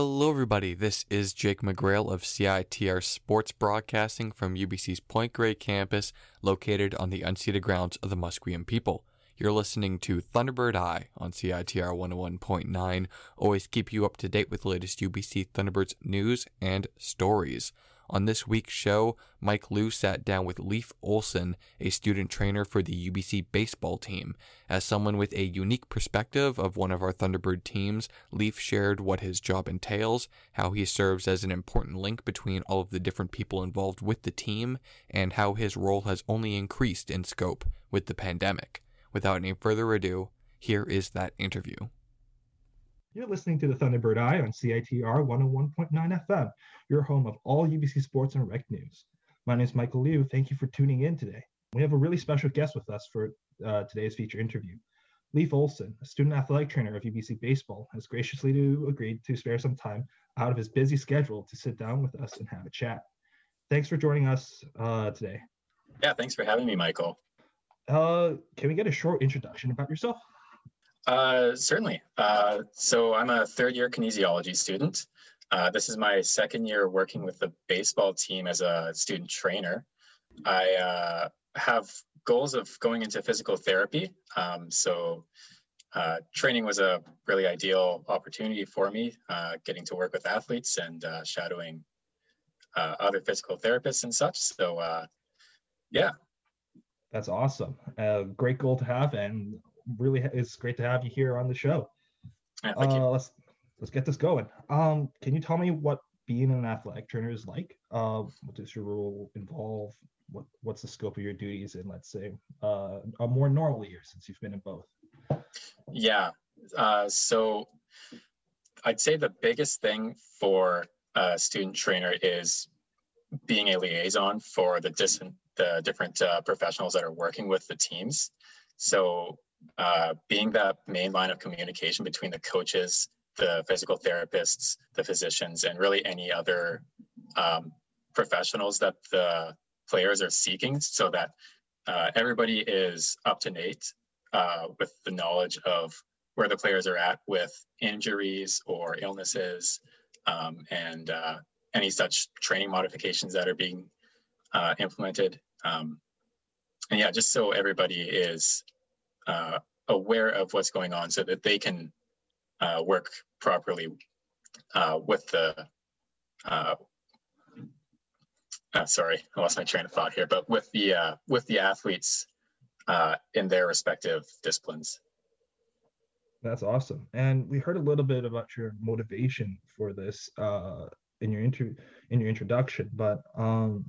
Hello, everybody. This is Jake McGrail of CITR Sports Broadcasting from UBC's Point Grey campus, located on the unceded grounds of the Musqueam people. You're listening to Thunderbird Eye on CITR 101.9. Always keep you up to date with the latest UBC Thunderbirds news and stories. On this week's show, Mike Liu sat down with Lief Olsen, a student trainer for the UBC baseball team. As someone with a unique perspective of one of our Thunderbird teams, Leif shared what his job entails, how he serves as an important link between all of the different people involved with the team, and how his role has only increased in scope with the pandemic. Without any further ado, here is that interview. You're listening to the Thunderbird Eye on CITR 101.9 FM, your home of all UBC sports and rec news. My name is Michael Liu. Thank you for tuning in today. We have a really special guest with us for uh, today's feature interview. Lief Olsen, a student athletic trainer of UBC Baseball, has graciously to, agreed to spare some time out of his busy schedule to sit down with us and have a chat. Thanks for joining us uh, today. Yeah, thanks for having me, Michael. Uh, can we get a short introduction about yourself? Uh, certainly. Uh, so I'm a third year kinesiology student. Uh, this is my second year working with the baseball team as a student trainer. I uh, have goals of going into physical therapy. Um, so uh, training was a really ideal opportunity for me, getting to work with athletes and shadowing other physical therapists and such. So yeah, that's awesome. Great goal to have, and really it's great to have you here on the show. Yeah, uh. Let's let's get this going. Um, can you tell me what being an athletic trainer is like? Uh, what does your role involve? What what's the scope of your duties in let's say uh, a more normal year since you've been in both? Yeah. Uh, so I'd say the biggest thing for a student trainer is being a liaison for the distant the different uh, professionals that are working with the teams. So, uh, being that main line of communication between the coaches, the physical therapists, the physicians, and really any other um, professionals that the players are seeking, so that uh, everybody is up to date uh, with the knowledge of where the players are at with injuries or illnesses um, and uh, any such training modifications that are being uh, implemented. Um, and yeah, just so everybody is uh, aware of what's going on so that they can uh, work properly uh, with the, uh, uh, sorry, I lost my train of thought here, but with the, uh, with the athletes in their respective disciplines. That's awesome. And we heard a little bit about your motivation for this in your inter- in your introduction, but um,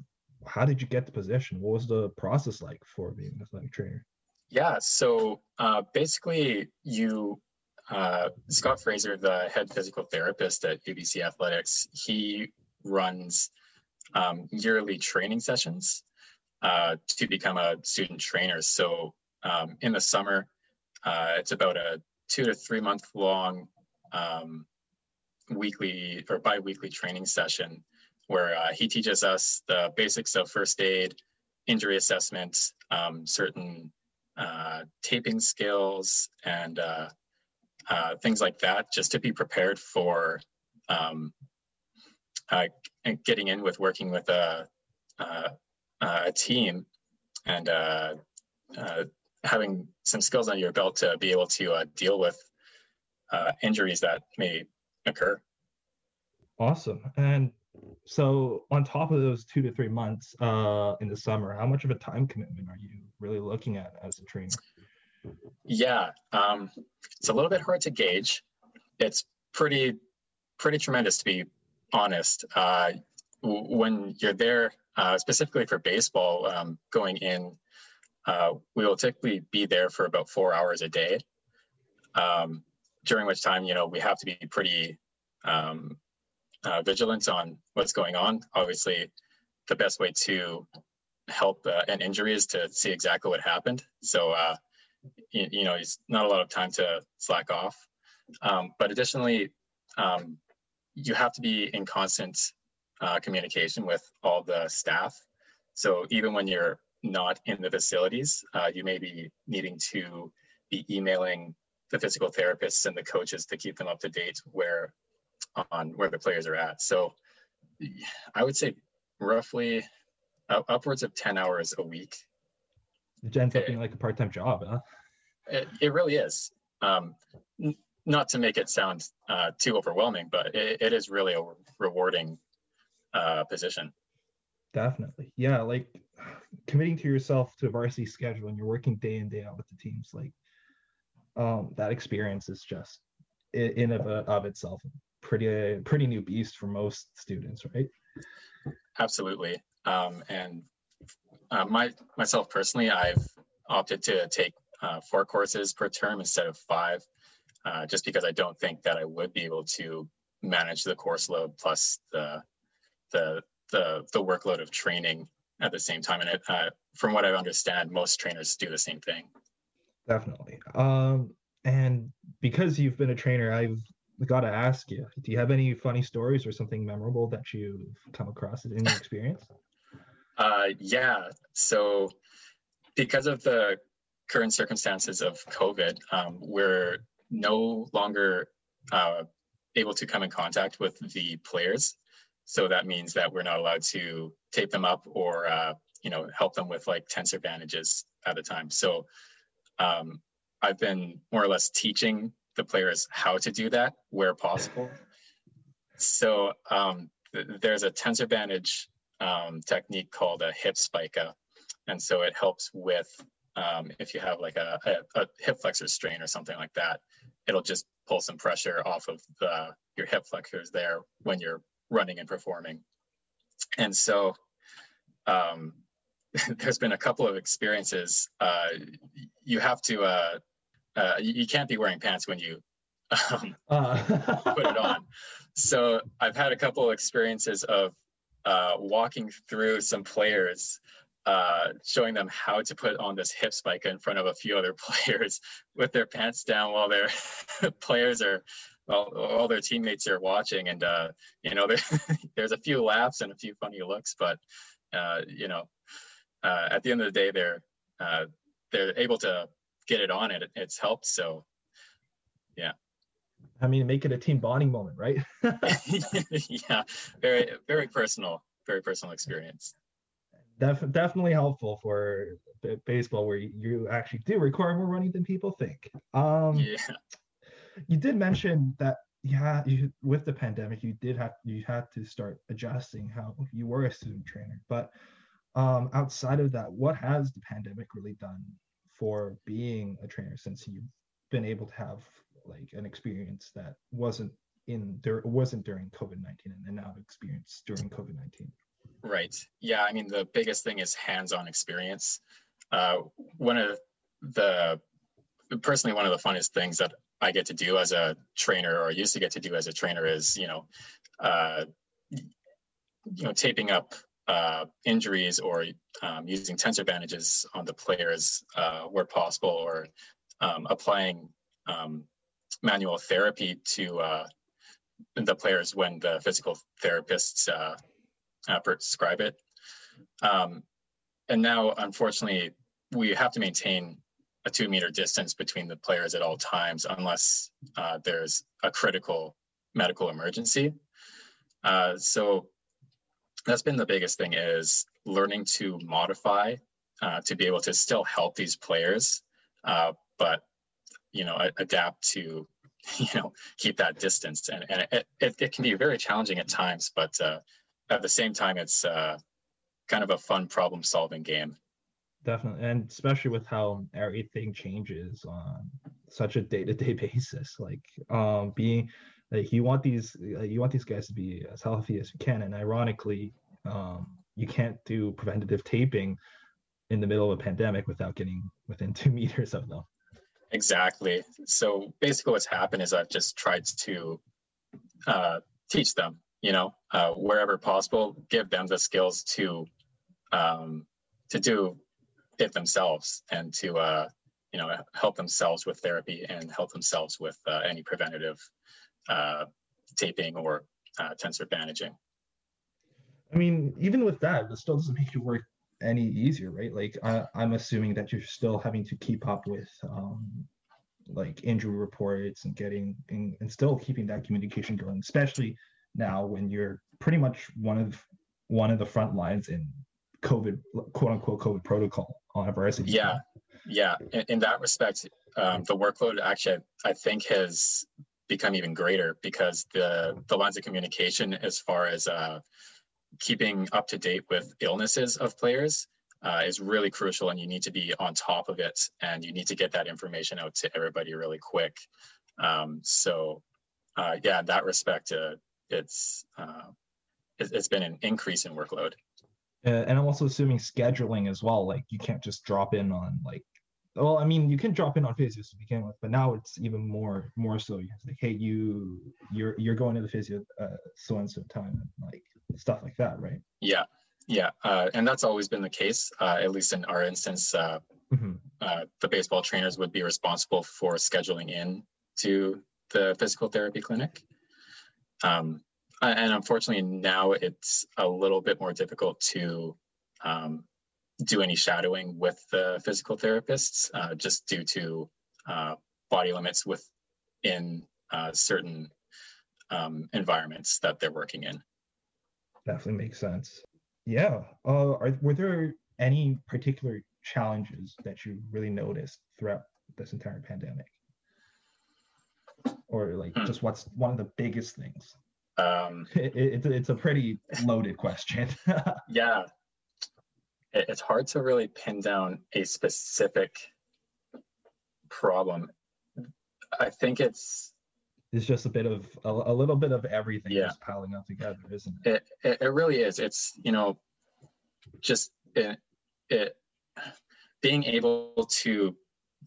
how did you get the position? What was the process like for being an athletic trainer? Yeah, so uh, basically, you uh, Scott Fraser, the head physical therapist at UBC Athletics, he runs um, yearly training sessions uh, to become a student trainer. So um, in the summer, uh, it's about a two to three month long um, weekly or bi-weekly training session where uh, he teaches us the basics of first aid, injury assessment, um, certain uh, taping skills, and uh, uh things like that, just to be prepared for um, uh, getting in with working with a, uh, a team and having some skills on your belt to be able to deal with injuries that may occur. Awesome. And so on top of those two to three months uh, in the summer, how much of a time commitment are you really looking at as a trainer? Yeah, um, it's a little bit hard to gauge. It's pretty, pretty tremendous to be honest. Uh, when you're there, uh, specifically for baseball, um, going in, uh, we will typically be there for about four hours a day. Um, during which time, you know, we have to be pretty um, uh, vigilance on what's going on. Obviously, the best way to help uh, an injury is to see exactly what happened. So, uh, you, you, know, it's not a lot of time to slack off. Um, but additionally, um, you have to be in constant uh, communication with all the staff. So even when you're not in the facilities, uh, you may be needing to be emailing the physical therapists and the coaches to keep them up to date where on where the players are at. So I would say roughly uh, upwards of 10 hours a week. It ends up being like a part-time job, huh? It, it really is. Um, n- not to make it sound uh, too overwhelming, but it, it is really a rewarding uh, position. Definitely. Yeah. Like committing to yourself to a varsity schedule and you're working day in, day out with the teams, like um, that experience is just in of, of itself pretty pretty new beast for most students right? Absolutely. Um, and uh, my myself personally i've opted to take uh, four courses per term instead of five uh, just because i don't think that i would be able to manage the course load plus the the the, the workload of training at the same time. And it, uh, from what i understand most trainers do the same thing. Definitely. Um and because you've been a trainer, I've got to ask you: Do you have any funny stories or something memorable that you've come across in your experience? Uh, yeah. So, because of the current circumstances of COVID, um, we're no longer uh, able to come in contact with the players. So that means that we're not allowed to tape them up or uh, you know help them with like tensor bandages at a time. So um, I've been more or less teaching the players how to do that where possible. So um, th- there's a tensor bandage um, technique called a hip spica. And so it helps with um, if you have like a, a, a, hip flexor strain or something like that, it'll just pull some pressure off of the, your hip flexors there when you're running and performing. And so um, there's been a couple of experiences. Uh, you have to uh, uh, you, you, can't be wearing pants when you um, uh. put it on. So I've had a couple of experiences of uh, walking through some players, uh, showing them how to put on this hip spica in front of a few other players with their pants down while their players are, well, all their teammates are watching. And, uh, you know, there, there's a few laughs and a few funny looks, but, uh, you know, uh, at the end of the day, they're, uh, they're able to get it on it, it's helped. So yeah. I mean, make it a team bonding moment, right? yeah, very, very personal, very personal experience. Def- definitely helpful for b- baseball, where you actually do require more running than people think. Um, yeah. You did mention that, yeah, you, with the pandemic, you did have you had to start adjusting how you were a student trainer. But um, outside of that, what has the pandemic really done for being a trainer since you've been able to have like an experience that wasn't in there wasn't during covid-19 and then now experience during covid-19 right. Yeah i mean the biggest thing is hands-on experience. Uh, one of the personally one of the funnest things that i get to do as a trainer or used to get to do as a trainer is you know uh, you know taping up uh, injuries or um, using tensor bandages on the players uh, where possible or um, applying um, manual therapy to uh, the players when the physical therapists uh, uh, prescribe it. Um, and now, unfortunately, we have to maintain a two meter distance between the players at all times unless uh, there's a critical medical emergency. so that's been the biggest thing is learning to modify uh, to be able to still help these players, uh, but you know adapt to you know keep that distance. And, and it, it, it can be very challenging at times but uh, at the same time it's uh, kind of a fun problem solving game. Definitely. And especially with how everything changes on such a day-to-day basis like um being like you want these you want these guys to be as healthy as you can. And ironically um, you can't do preventative taping in the middle of a pandemic without getting within two meters of them. Exactly. So basically what's happened is i've just tried to uh, teach them you know uh, wherever possible give them the skills to um, to do it themselves and to uh, you know help themselves with therapy and help themselves with uh, any preventative uh, taping or uh, tensor bandaging. I mean, even with that, it still doesn't make your work any easier, right? Like I, am assuming that you're still having to keep up with um, like injury reports and getting and, and still keeping that communication going, especially now when you're pretty much one of one of the front lines in COVID quote unquote COVID protocol on a varsity. Yeah, yeah. In, in that respect, um, the workload actually I think has become even greater because the the lines of communication as far as uh, keeping up to date with illnesses of players uh, is really crucial and you need to be on top of it and you need to get that information out to everybody really quick. Um, so uh, yeah in that respect uh, it's uh, it, has been an increase in workload. Uh, and i'm also assuming scheduling as well like you can't just drop in on like well i mean you can drop in on physios to begin with but now it's even more more so it's like hey you you're you're going to the physio uh, so and so time and like stuff like that right yeah yeah, uh, and that's always been the case. Uh, at least in our instance, uh, mm-hmm. Uh, the baseball trainers would be responsible for scheduling in to the physical therapy clinic. Um, and unfortunately, now it's a little bit more difficult to um, do any shadowing with the physical therapists, uh, just due to uh, body limits within certain um, environments that they're working in. Definitely makes sense. Yeah. Uh, are, were there any particular challenges that you really noticed throughout this entire pandemic? Or like hmm. just what's one of the biggest things? Um, it, it, it's a pretty loaded question. yeah. It, it's hard to really pin down a specific problem. I think it's it's just a bit of a, a little bit of everything yeah. just piling up together, isn't it? It, it, really is. It's you know, just it, it being able to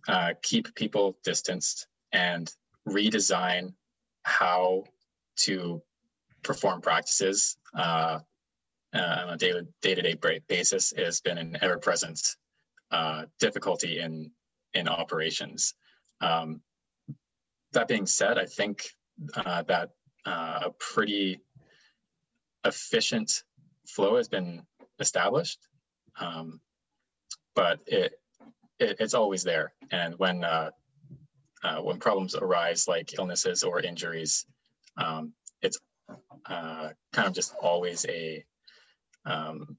uh, keep people distanced and redesign how to perform practices uh, uh, on a daily day-to-day basis has been an ever-present uh, difficulty in in operations. Um, that being said, I think uh, that uh, a pretty efficient flow has been established, um, but it, it, it's always there. And when uh, uh when problems arise, like illnesses or injuries, um, it's kind of just always a um,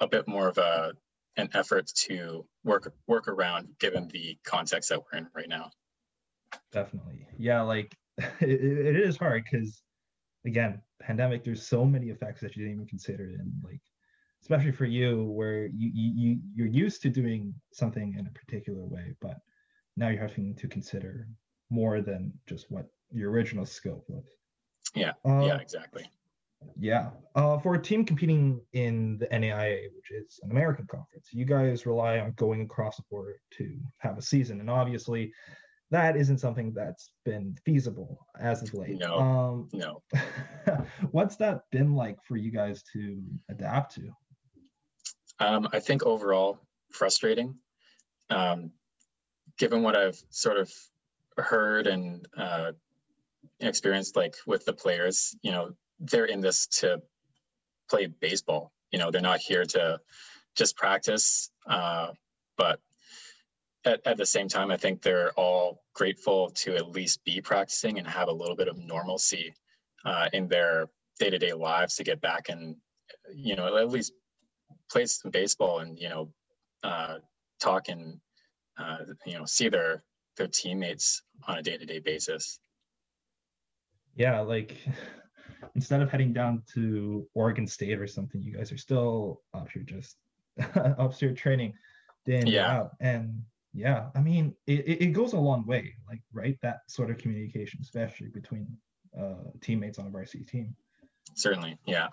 a bit more of a an effort to work work around given the context that we're in right now. Definitely. Yeah like it, it is hard because again pandemic there's so many effects that you didn't even consider and like especially for you where you, you you're used to doing something in a particular way but now you're having to consider more than just what your original scope was. Yeah. Uh, yeah exactly yeah uh, for a team competing in the naia which is an american conference you guys rely on going across the border to have a season and obviously that isn't something that's been feasible as of late. No, um, no. what's that been like for you guys to adapt to? Um, I think overall frustrating, um, given what I've sort of heard and uh, experienced, like with the players. You know, they're in this to play baseball. You know, they're not here to just practice, uh, but at, at the same time, I think they're all grateful to at least be practicing and have a little bit of normalcy uh, in their day-to-day lives to get back and you know at least play some baseball and you know uh, talk and uh, you know see their their teammates on a day-to-day basis. Yeah, like instead of heading down to Oregon State or something, you guys are still up here just up here training day in yeah. out. And yeah i mean it, it goes a long way like right that sort of communication especially between uh, teammates on a varsity team certainly yeah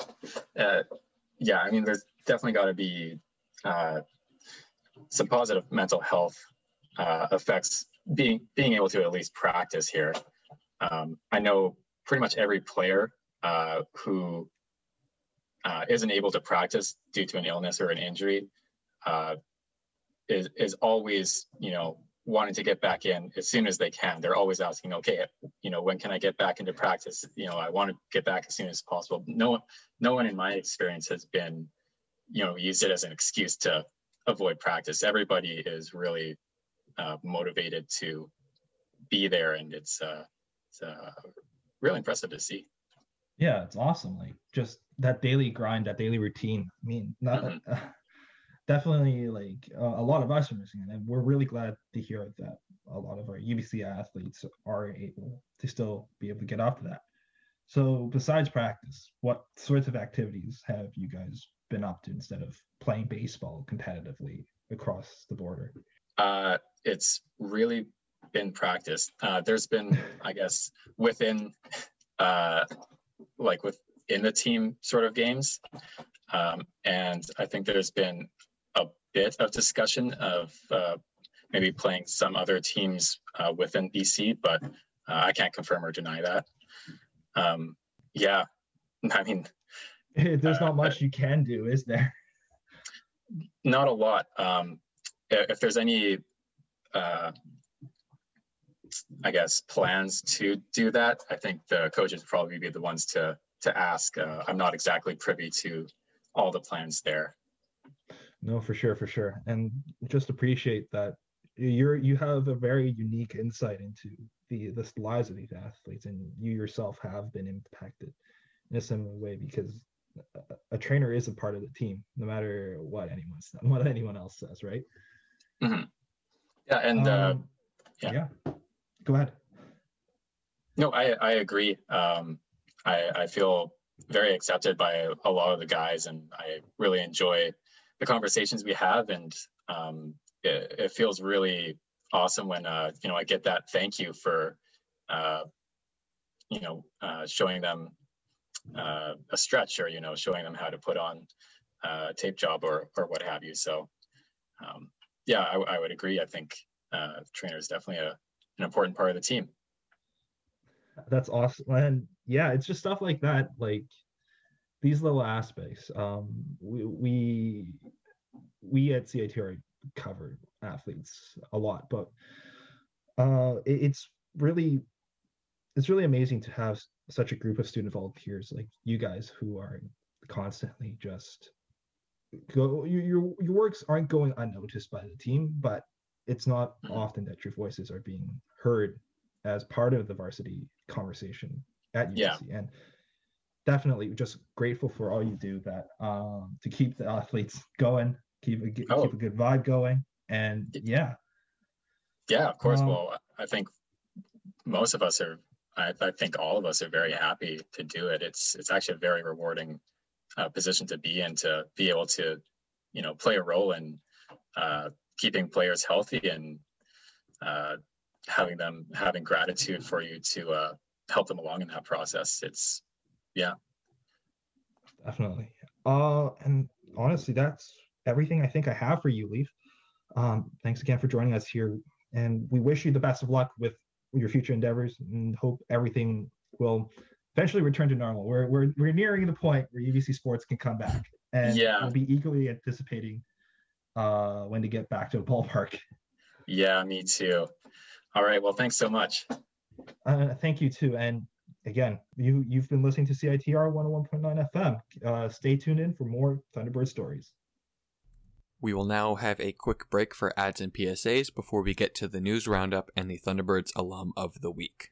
uh, yeah i mean there's definitely got to be uh, some positive mental health uh, effects being being able to at least practice here um, i know pretty much every player uh, who uh, not able to practice due to an illness or an injury is is always you know wanting to get back in as soon as they can. They're always asking, okay, you know, when can I get back into practice? You know, I want to get back as soon as possible. No, no one in my experience has been, you know, used it as an excuse to avoid practice. Everybody is really uh, motivated to be there, and it's uh, it's uh, really impressive to see. Yeah, it's awesome. Like just that daily grind, that daily routine. I mean, not mm-hmm. uh, definitely like uh, a lot of us are missing it, and we're really glad to hear that a lot of our UBC athletes are able to still be able to get up to that. So, besides practice, what sorts of activities have you guys been up to instead of playing baseball competitively across the border? Uh, it's really been practice. Uh, there's been, I guess, within, uh, like within the team sort of games, um, and I think there's been a bit of discussion of uh, maybe playing some other teams uh, within BC, but uh, I can't confirm or deny that. Um, yeah, I mean, there's not uh, much you can do, is there? Not a lot. Um, if there's any, uh, I guess, plans to do that, I think the coaches would probably be the ones to to ask. Uh, I'm not exactly privy to all the plans there. No, for sure, for sure, and just appreciate that you're you have a very unique insight into the the lives of these athletes, and you yourself have been impacted in a similar way because a, a trainer is a part of the team, no matter what anyone what anyone else says, right? Mm-hmm. Yeah, and uh, um, uh, yeah. yeah. Go ahead. No, I I agree. Um, I I feel very accepted by a lot of the guys, and I really enjoy the conversations we have, and um, it, it feels really awesome when uh, you know I get that thank you for uh, you know uh, showing them uh, a stretch or you know showing them how to put on uh, a tape job or or what have you. So um, yeah, I, I, would agree. I think uh, trainer is definitely a, an important part of the team. That's awesome, and yeah, it's just stuff like that, like these little aspects. Um, we we we at CITR cover athletes a lot, but uh, it, it's really it's really amazing to have such a group of student volunteers like you guys who are constantly just go your your, your works aren't going unnoticed by the team, but it's not mm-hmm. often that your voices are being heard as part of the varsity conversation at UBC. Yeah. And definitely just grateful for all you do that um, to keep the athletes going keep a, oh. keep a good vibe going, and yeah. Yeah, of course. Um, well, I think most of us are. I, I, think all of us are very happy to do it. It's it's actually a very rewarding uh, position to be in to be able to, you know, play a role in uh, keeping players healthy and uh, having them having gratitude for you to uh, help them along in that process. It's yeah, definitely. Uh, and honestly, that's everything I think I have for you, Lief. Um, thanks again for joining us here, and we wish you the best of luck with your future endeavors, and hope everything will eventually return to normal. We're we're we're nearing the point where UBC sports can come back, and yeah. we'll be eagerly anticipating uh, when to get back to a ballpark. Yeah, me too. All right. Well, thanks so much. Uh, thank you too. And again, you you've been listening to CITR 101.9 FM. Uh, stay tuned in for more Thunderbird stories. We will now have a quick break for ads and PSAs before we get to the news roundup and the Thunderbirds alum of the week.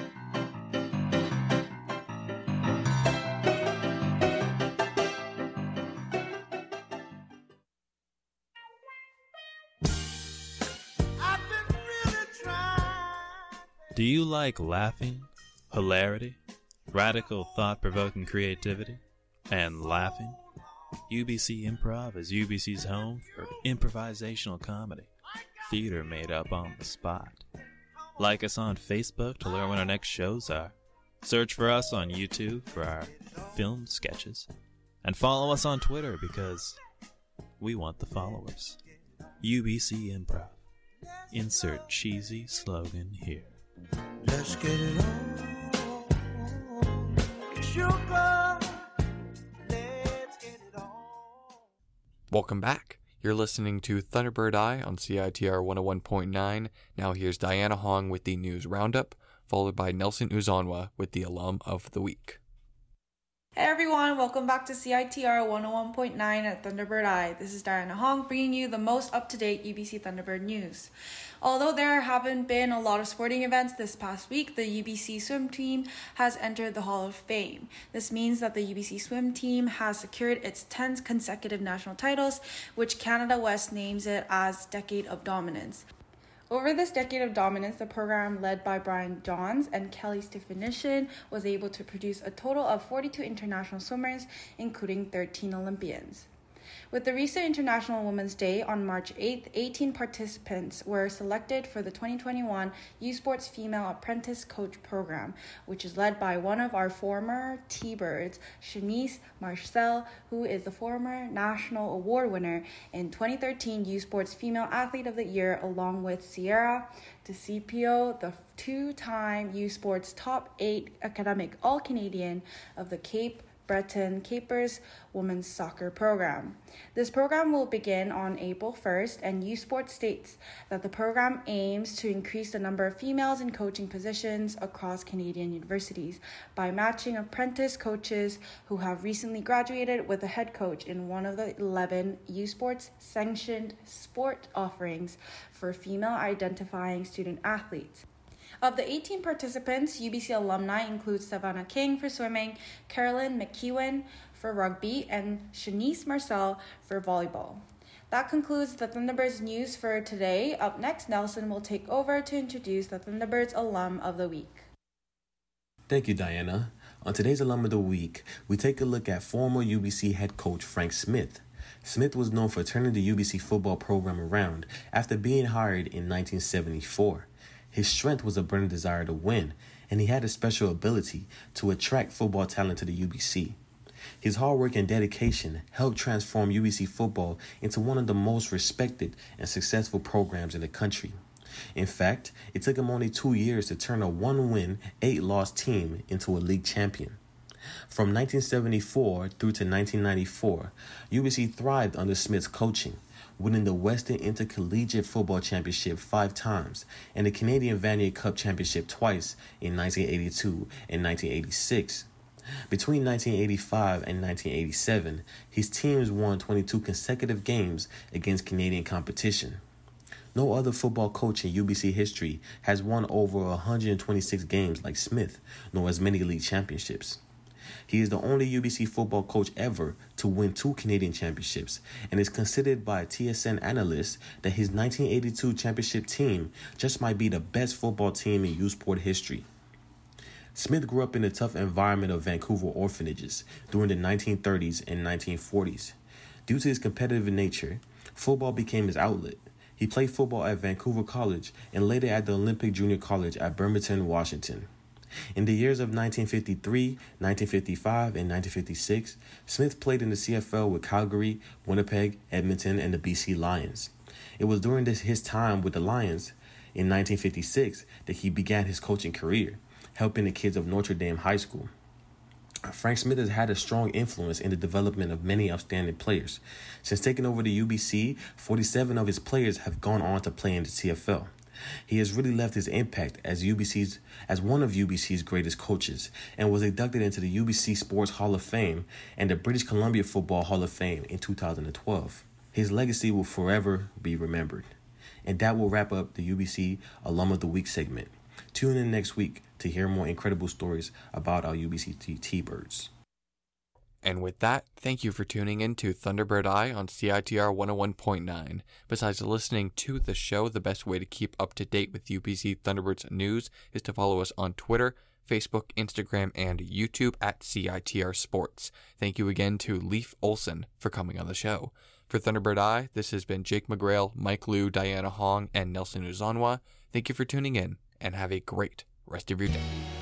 Do you like laughing, hilarity, radical thought provoking creativity, and laughing? UBC Improv is UBC's home for improvisational comedy, theater made up on the spot. Like us on Facebook to learn when our next shows are. Search for us on YouTube for our film sketches. And follow us on Twitter because we want the followers. UBC Improv. Insert cheesy slogan here. Let's get it on. Sugar, let's get it on. Welcome back. You're listening to Thunderbird Eye on CITR 101.9. Now here's Diana Hong with the news roundup, followed by Nelson Uzanwa with the alum of the week. Hey everyone, welcome back to CITR 101.9 at Thunderbird Eye. This is Diana Hong bringing you the most up to date UBC Thunderbird news. Although there haven't been a lot of sporting events this past week, the UBC swim team has entered the Hall of Fame. This means that the UBC swim team has secured its 10th consecutive national titles, which Canada West names it as Decade of Dominance. Over this decade of dominance, the program led by Brian Johns and Kelly Stefanyshyn was able to produce a total of 42 international swimmers, including 13 Olympians. With the recent International Women's Day on March 8th, 18 participants were selected for the 2021 U Sports Female Apprentice Coach Program, which is led by one of our former T Birds, Shanice Marcelle, who is the former national award winner in 2013 U Sports Female Athlete of the Year, along with Sierra DeCipio, the two time U Sports Top 8 Academic All Canadian of the Cape Breton Capers Women's Soccer Program. This program will begin on April 1st, and U Sports states that the program aims to increase the number of females in coaching positions across Canadian universities by matching apprentice coaches who have recently graduated with a head coach in one of the 11 U Sports sanctioned sport offerings for female identifying student athletes. Of the 18 participants, UBC alumni include Savannah King for swimming, Carolyn McEwen for rugby, and Shanice Marcelle for volleyball. That concludes the Thunderbirds news for today. Up next, Nelson will take over to introduce the Thunderbirds alum of the week. Thank you, Diana. On today's Alum of the Week, we take a look at former UBC head coach Frank Smith. Smith was known for turning the UBC football program around after being hired in 1974. His strength was a burning desire to win, and he had a special ability to attract football talent to the UBC. His hard work and dedication helped transform UBC football into one of the most respected and successful programs in the country. In fact, it took him only two years to turn a one win, eight loss team into a league champion. From 1974 through to 1994, UBC thrived under Smith's coaching, winning the Western Intercollegiate Football Championship five times and the Canadian Vanier Cup Championship twice in 1982 and 1986. Between 1985 and 1987, his teams won 22 consecutive games against Canadian competition. No other football coach in UBC history has won over 126 games like Smith, nor as many league championships. He is the only UBC football coach ever to win two Canadian championships and is considered by TSN analysts that his 1982 championship team just might be the best football team in U Sport history. Smith grew up in the tough environment of Vancouver orphanages during the 1930s and 1940s. Due to his competitive nature, football became his outlet. He played football at Vancouver College and later at the Olympic Junior College at Bremerton, Washington. In the years of 1953, 1955, and 1956, Smith played in the CFL with Calgary, Winnipeg, Edmonton, and the BC Lions. It was during this, his time with the Lions in 1956 that he began his coaching career, helping the kids of Notre Dame High School. Frank Smith has had a strong influence in the development of many outstanding players. Since taking over the UBC, 47 of his players have gone on to play in the CFL. He has really left his impact as UBC's as one of UBC's greatest coaches and was inducted into the UBC Sports Hall of Fame and the British Columbia Football Hall of Fame in 2012. His legacy will forever be remembered. And that will wrap up the UBC Alum of the Week segment. Tune in next week to hear more incredible stories about our UBC T Birds. And with that, thank you for tuning in to Thunderbird Eye on CITR 101.9. Besides listening to the show, the best way to keep up to date with UBC Thunderbirds news is to follow us on Twitter, Facebook, Instagram, and YouTube at CITR Sports. Thank you again to Lief Olsen for coming on the show. For Thunderbird Eye, this has been Jake McGrail, Mike Liu, Diana Hong, and Nelson Uzanwa. Thank you for tuning in, and have a great rest of your day.